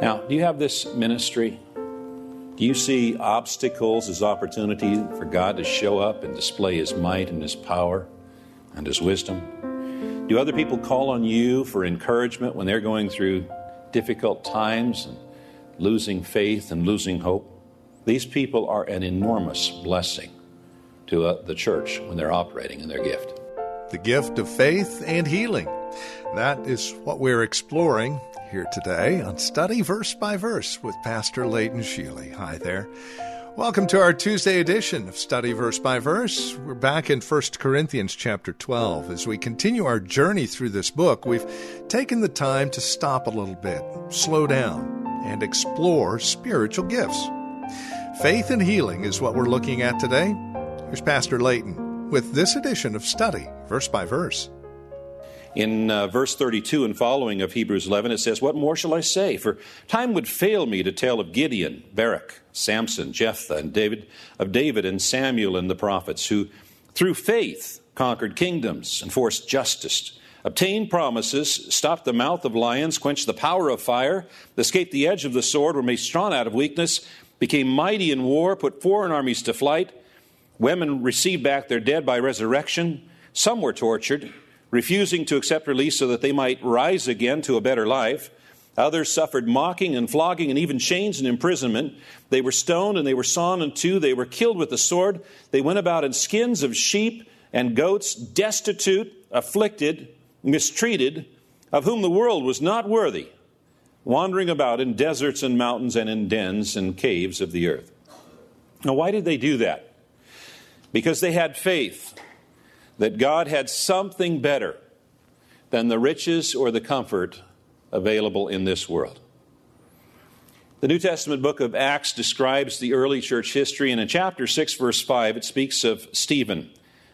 Now, do you have this ministry? Do you see obstacles as opportunity for God to show up and display His might and His power and His wisdom? Do other people call on you for encouragement when they're going through difficult times and losing faith and losing hope? These people are an enormous blessing to uh, the church when they're operating in their gift. The gift of faith and healing. That is what we're exploring here today on Study Verse by Verse with Pastor Leighton Sheely. Hi there. Welcome to our Tuesday edition of Study Verse by Verse. We're back in 1 Corinthians chapter 12. As we continue our journey through this book, we've taken the time to stop a little bit, slow down, and explore spiritual gifts. Faith and healing is what we're looking at today. Here's Pastor Layton with this edition of Study Verse by Verse. In uh, verse 32 and following of Hebrews 11, it says, What more shall I say? For time would fail me to tell of Gideon, Barak, Samson, Jephthah, and David, of David and Samuel and the prophets, who through faith conquered kingdoms, enforced justice, obtained promises, stopped the mouth of lions, quenched the power of fire, escaped the edge of the sword, were made strong out of weakness, became mighty in war, put foreign armies to flight. Women received back their dead by resurrection. Some were tortured refusing to accept release so that they might rise again to a better life. Others suffered mocking and flogging and even chains and imprisonment. They were stoned and they were sawn in two. They were killed with the sword. They went about in skins of sheep and goats, destitute, afflicted, mistreated, of whom the world was not worthy, wandering about in deserts and mountains and in dens and caves of the earth. Now, why did they do that? Because they had faith that God had something better than the riches or the comfort available in this world. The New Testament book of Acts describes the early church history, and in chapter 6, verse 5, it speaks of Stephen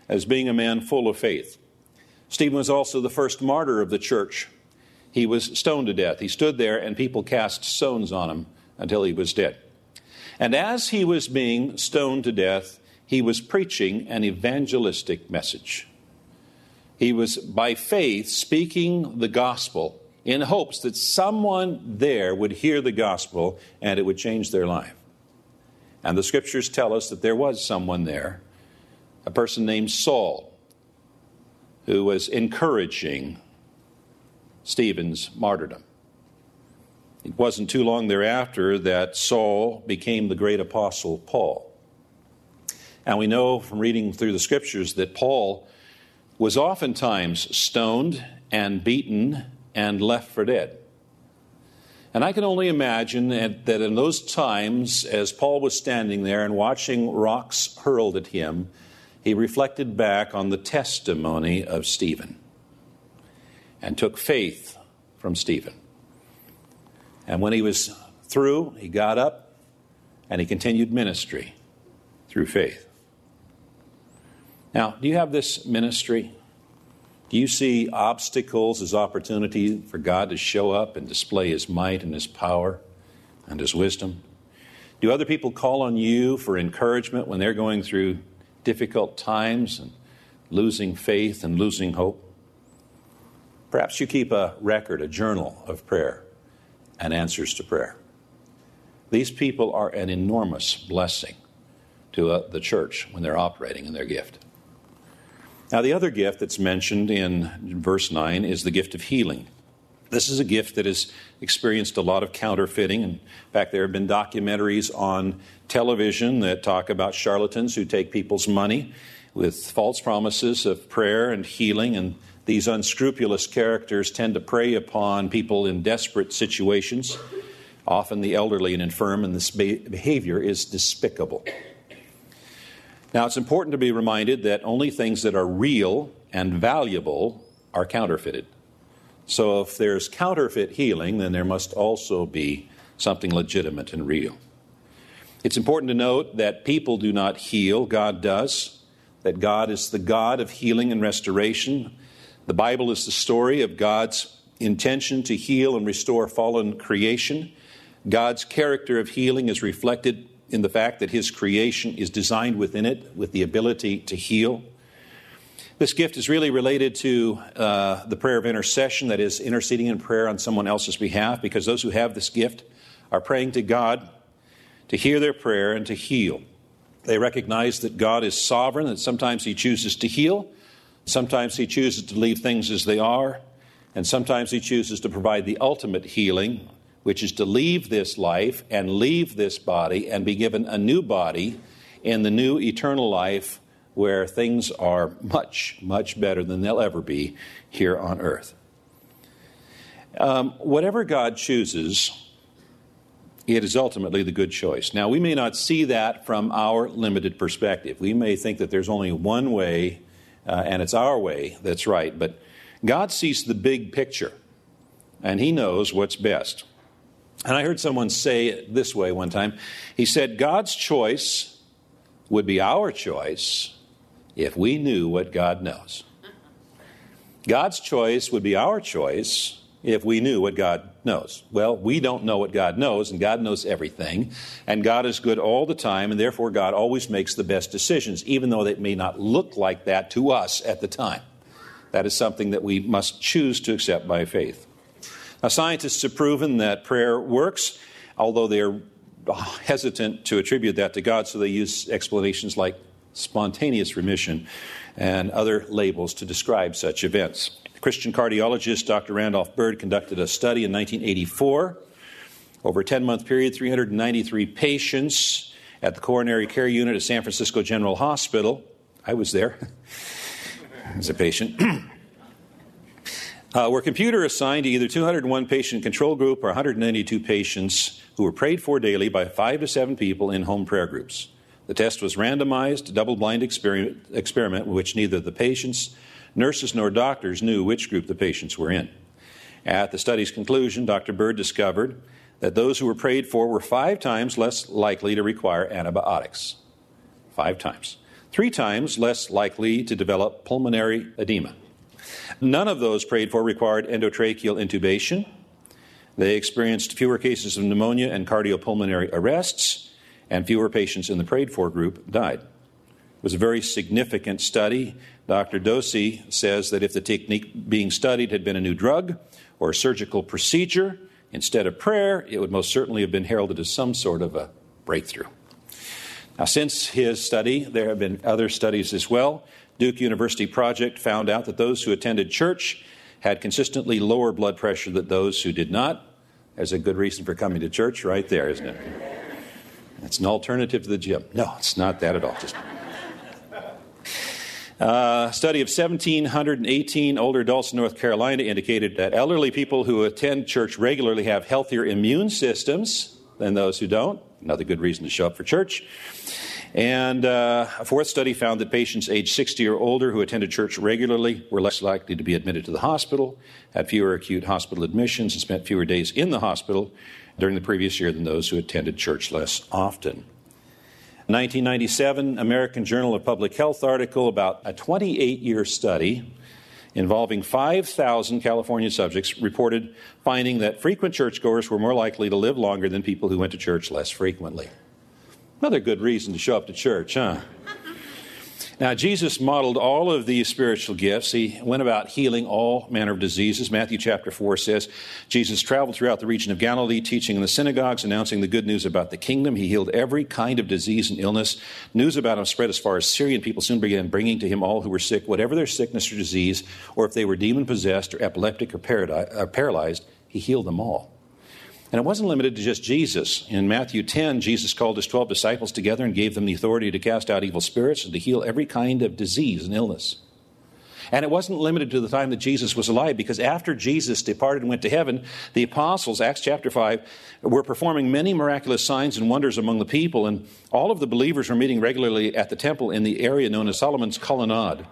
as being a man full of faith. Stephen was also the first martyr of the church. He was stoned to death. He stood there, and people cast stones on him until he was dead. And as he was being stoned to death, he was preaching an evangelistic message. He was, by faith, speaking the gospel in hopes that someone there would hear the gospel and it would change their life. And the scriptures tell us that there was someone there, a person named Saul, who was encouraging Stephen's martyrdom. It wasn't too long thereafter that Saul became the great apostle Paul. And we know from reading through the scriptures that Paul was oftentimes stoned and beaten and left for dead. And I can only imagine that in those times, as Paul was standing there and watching rocks hurled at him, he reflected back on the testimony of Stephen and took faith from Stephen. And when he was through, he got up and he continued ministry through faith. Now, do you have this ministry? Do you see obstacles as opportunity for God to show up and display His might and His power and His wisdom? Do other people call on you for encouragement when they're going through difficult times and losing faith and losing hope? Perhaps you keep a record, a journal of prayer and answers to prayer. These people are an enormous blessing to uh, the church when they're operating in their gift. Now, the other gift that's mentioned in verse 9 is the gift of healing. This is a gift that has experienced a lot of counterfeiting. In fact, there have been documentaries on television that talk about charlatans who take people's money with false promises of prayer and healing. And these unscrupulous characters tend to prey upon people in desperate situations, often the elderly and infirm, and this behavior is despicable. Now, it's important to be reminded that only things that are real and valuable are counterfeited. So, if there's counterfeit healing, then there must also be something legitimate and real. It's important to note that people do not heal, God does, that God is the God of healing and restoration. The Bible is the story of God's intention to heal and restore fallen creation. God's character of healing is reflected in the fact that His creation is designed within it with the ability to heal. This gift is really related to uh, the prayer of intercession, that is, interceding in prayer on someone else's behalf, because those who have this gift are praying to God to hear their prayer and to heal. They recognize that God is sovereign, that sometimes He chooses to heal, sometimes He chooses to leave things as they are, and sometimes He chooses to provide the ultimate healing, which is to leave this life and leave this body and be given a new body in the new eternal life where things are much, much better than they'll ever be here on earth. Um, whatever God chooses, it is ultimately the good choice. Now, we may not see that from our limited perspective. We may think that there's only one way, uh, and it's our way that's right. But God sees the big picture, and He knows what's best. And I heard someone say it this way one time. He said, God's choice would be our choice if we knew what God knows. God's choice would be our choice if we knew what God knows. Well, we don't know what God knows, and God knows everything, and God is good all the time, and therefore God always makes the best decisions, even though they may not look like that to us at the time. That is something that we must choose to accept by faith. Now, scientists have proven that prayer works, although they are hesitant to attribute that to God, so they use explanations like spontaneous remission, and other labels to describe such events. Christian cardiologist Dr. Randolph Byrd conducted a study in 1984. Over a 10 month period, 393 patients at the coronary care unit at San Francisco General Hospital. I was there as a patient. uh, were computer assigned to either 201 patient control group or 192 patients who were prayed for daily by five to seven people in home prayer groups. The test was randomized, double blind experiment, experiment which neither the patients, nurses, nor doctors knew which group the patients were in. At the study's conclusion, Dr. Byrd discovered that those who were prayed for were five times less likely to require antibiotics. Five times. Three times less likely to develop pulmonary edema. None of those prayed for required endotracheal intubation. They experienced fewer cases of pneumonia and cardiopulmonary arrests and fewer patients in the prayed for group died. It was a very significant study. Dr. Dossey says that if the technique being studied had been a new drug or a surgical procedure instead of prayer, it would most certainly have been heralded as some sort of a breakthrough. Now, since his study, there have been other studies as well. Duke University Project found out that those who attended church had consistently lower blood pressure than those who did not. There's a good reason for coming to church right there, isn't it? It's an alternative to the gym. No, it's not that at all. Just uh, study of 1,718 older adults in North Carolina indicated that elderly people who attend church regularly have healthier immune systems than those who don't. Another good reason to show up for church. And uh, a fourth study found that patients aged 60 or older who attended church regularly were less likely to be admitted to the hospital, had fewer acute hospital admissions, and spent fewer days in the hospital during the previous year than those who attended church less often. 1997 American Journal of Public Health article about a 28 year study involving 5,000 California subjects reported finding that frequent churchgoers were more likely to live longer than people who went to church less frequently. Another good reason to show up to church, huh? Now, Jesus modeled all of these spiritual gifts. He went about healing all manner of diseases. Matthew chapter 4 says Jesus traveled throughout the region of Galilee, teaching in the synagogues, announcing the good news about the kingdom. He healed every kind of disease and illness. News about him spread as far as Syria, and people soon began bringing to him all who were sick, whatever their sickness or disease, or if they were demon possessed or epileptic or uh, paralyzed, he healed them all. And it wasn't limited to just Jesus. In Matthew 10, Jesus called his 12 disciples together and gave them the authority to cast out evil spirits and to heal every kind of disease and illness. And it wasn't limited to the time that Jesus was alive, because after Jesus departed and went to heaven, the apostles, Acts chapter 5, were performing many miraculous signs and wonders among the people, and all of the believers were meeting regularly at the temple in the area known as Solomon's Colonnade.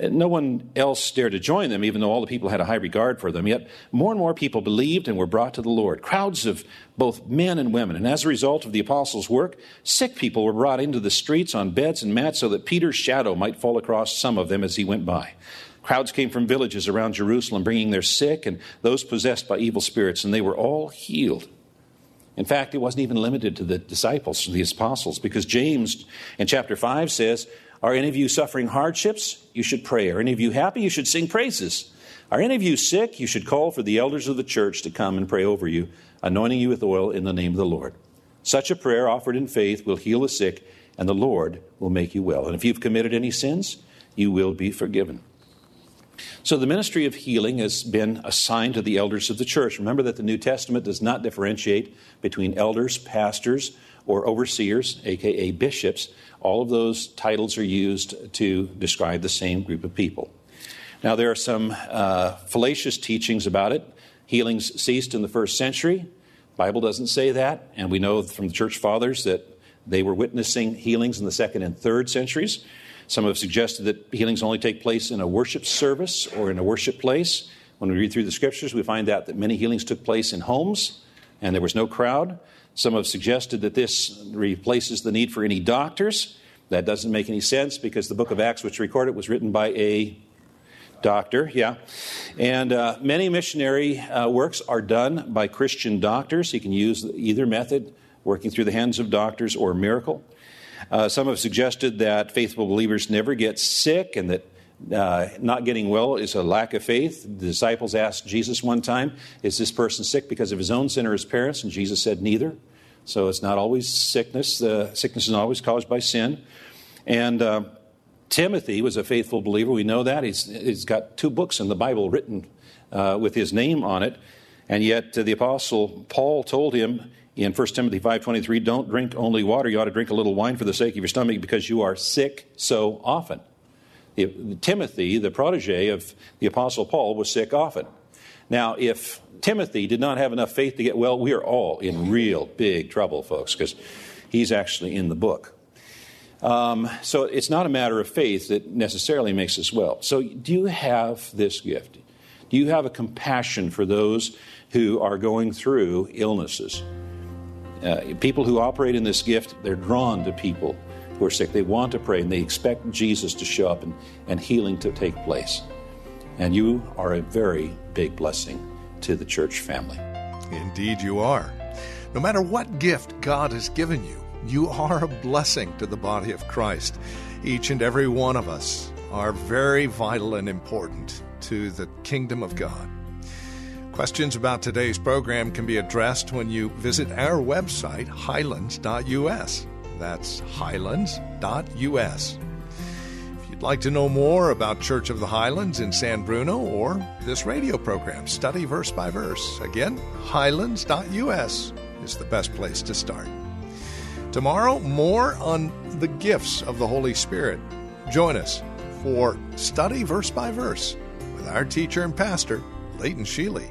Uh, no one else dared to join them, even though all the people had a high regard for them. Yet more and more people believed and were brought to the Lord. Crowds of both men and women. And as a result of the apostles' work, sick people were brought into the streets on beds and mats so that Peter's shadow might fall across some of them as he went by. Crowds came from villages around Jerusalem bringing their sick and those possessed by evil spirits, and they were all healed. In fact, it wasn't even limited to the disciples, the apostles, because James in chapter 5 says, Are any of you suffering hardships? You should pray. Are any of you happy? You should sing praises. Are any of you sick? You should call for the elders of the church to come and pray over you, anointing you with oil in the name of the Lord. Such a prayer offered in faith will heal the sick, and the Lord will make you well. And if you've committed any sins, you will be forgiven. So the ministry of healing has been assigned to the elders of the church. Remember that the New Testament does not differentiate between elders, pastors, or overseers, aka bishops. All of those titles are used to describe the same group of people. Now, there are some uh, fallacious teachings about it. Healings ceased in the first century. Bible doesn't say that, and we know from the church fathers that they were witnessing healings in the second and third centuries. Some have suggested that healings only take place in a worship service or in a worship place. When we read through the scriptures, we find out that many healings took place in homes and there was no crowd. Some have suggested that this replaces the need for any doctors. That doesn't make any sense because the book of Acts, which recorded, was written by a doctor, yeah. And uh, many missionary uh, works are done by Christian doctors. You can use either method, working through the hands of doctors or miracle. Uh, some have suggested that faithful believers never get sick and that uh, not getting well is a lack of faith. The disciples asked Jesus one time, Is this person sick because of his own sin or his parents? And Jesus said, Neither. So it's not always sickness. The sickness is always caused by sin. And uh, Timothy was a faithful believer. We know that. He's, he's got two books in the Bible written uh, with his name on it. And yet uh, the Apostle Paul told him, in 1 Timothy 5:23, don't drink only water, you ought to drink a little wine for the sake of your stomach because you are sick so often. Timothy, the protege of the apostle Paul, was sick often. Now, if Timothy did not have enough faith to get well, we are all in real big trouble, folks, because he's actually in the book. Um, so it's not a matter of faith that necessarily makes us well. So, do you have this gift? Do you have a compassion for those who are going through illnesses? Uh, people who operate in this gift, they're drawn to people who are sick. They want to pray and they expect Jesus to show up and, and healing to take place. And you are a very big blessing to the church family. Indeed, you are. No matter what gift God has given you, you are a blessing to the body of Christ. Each and every one of us are very vital and important to the kingdom of God. Questions about today's program can be addressed when you visit our website, highlands.us. That's highlands.us. If you'd like to know more about Church of the Highlands in San Bruno or this radio program, study verse by verse. Again, highlands.us is the best place to start. Tomorrow, more on the gifts of the Holy Spirit. Join us for Study Verse by Verse with our teacher and pastor, Leighton Sheely.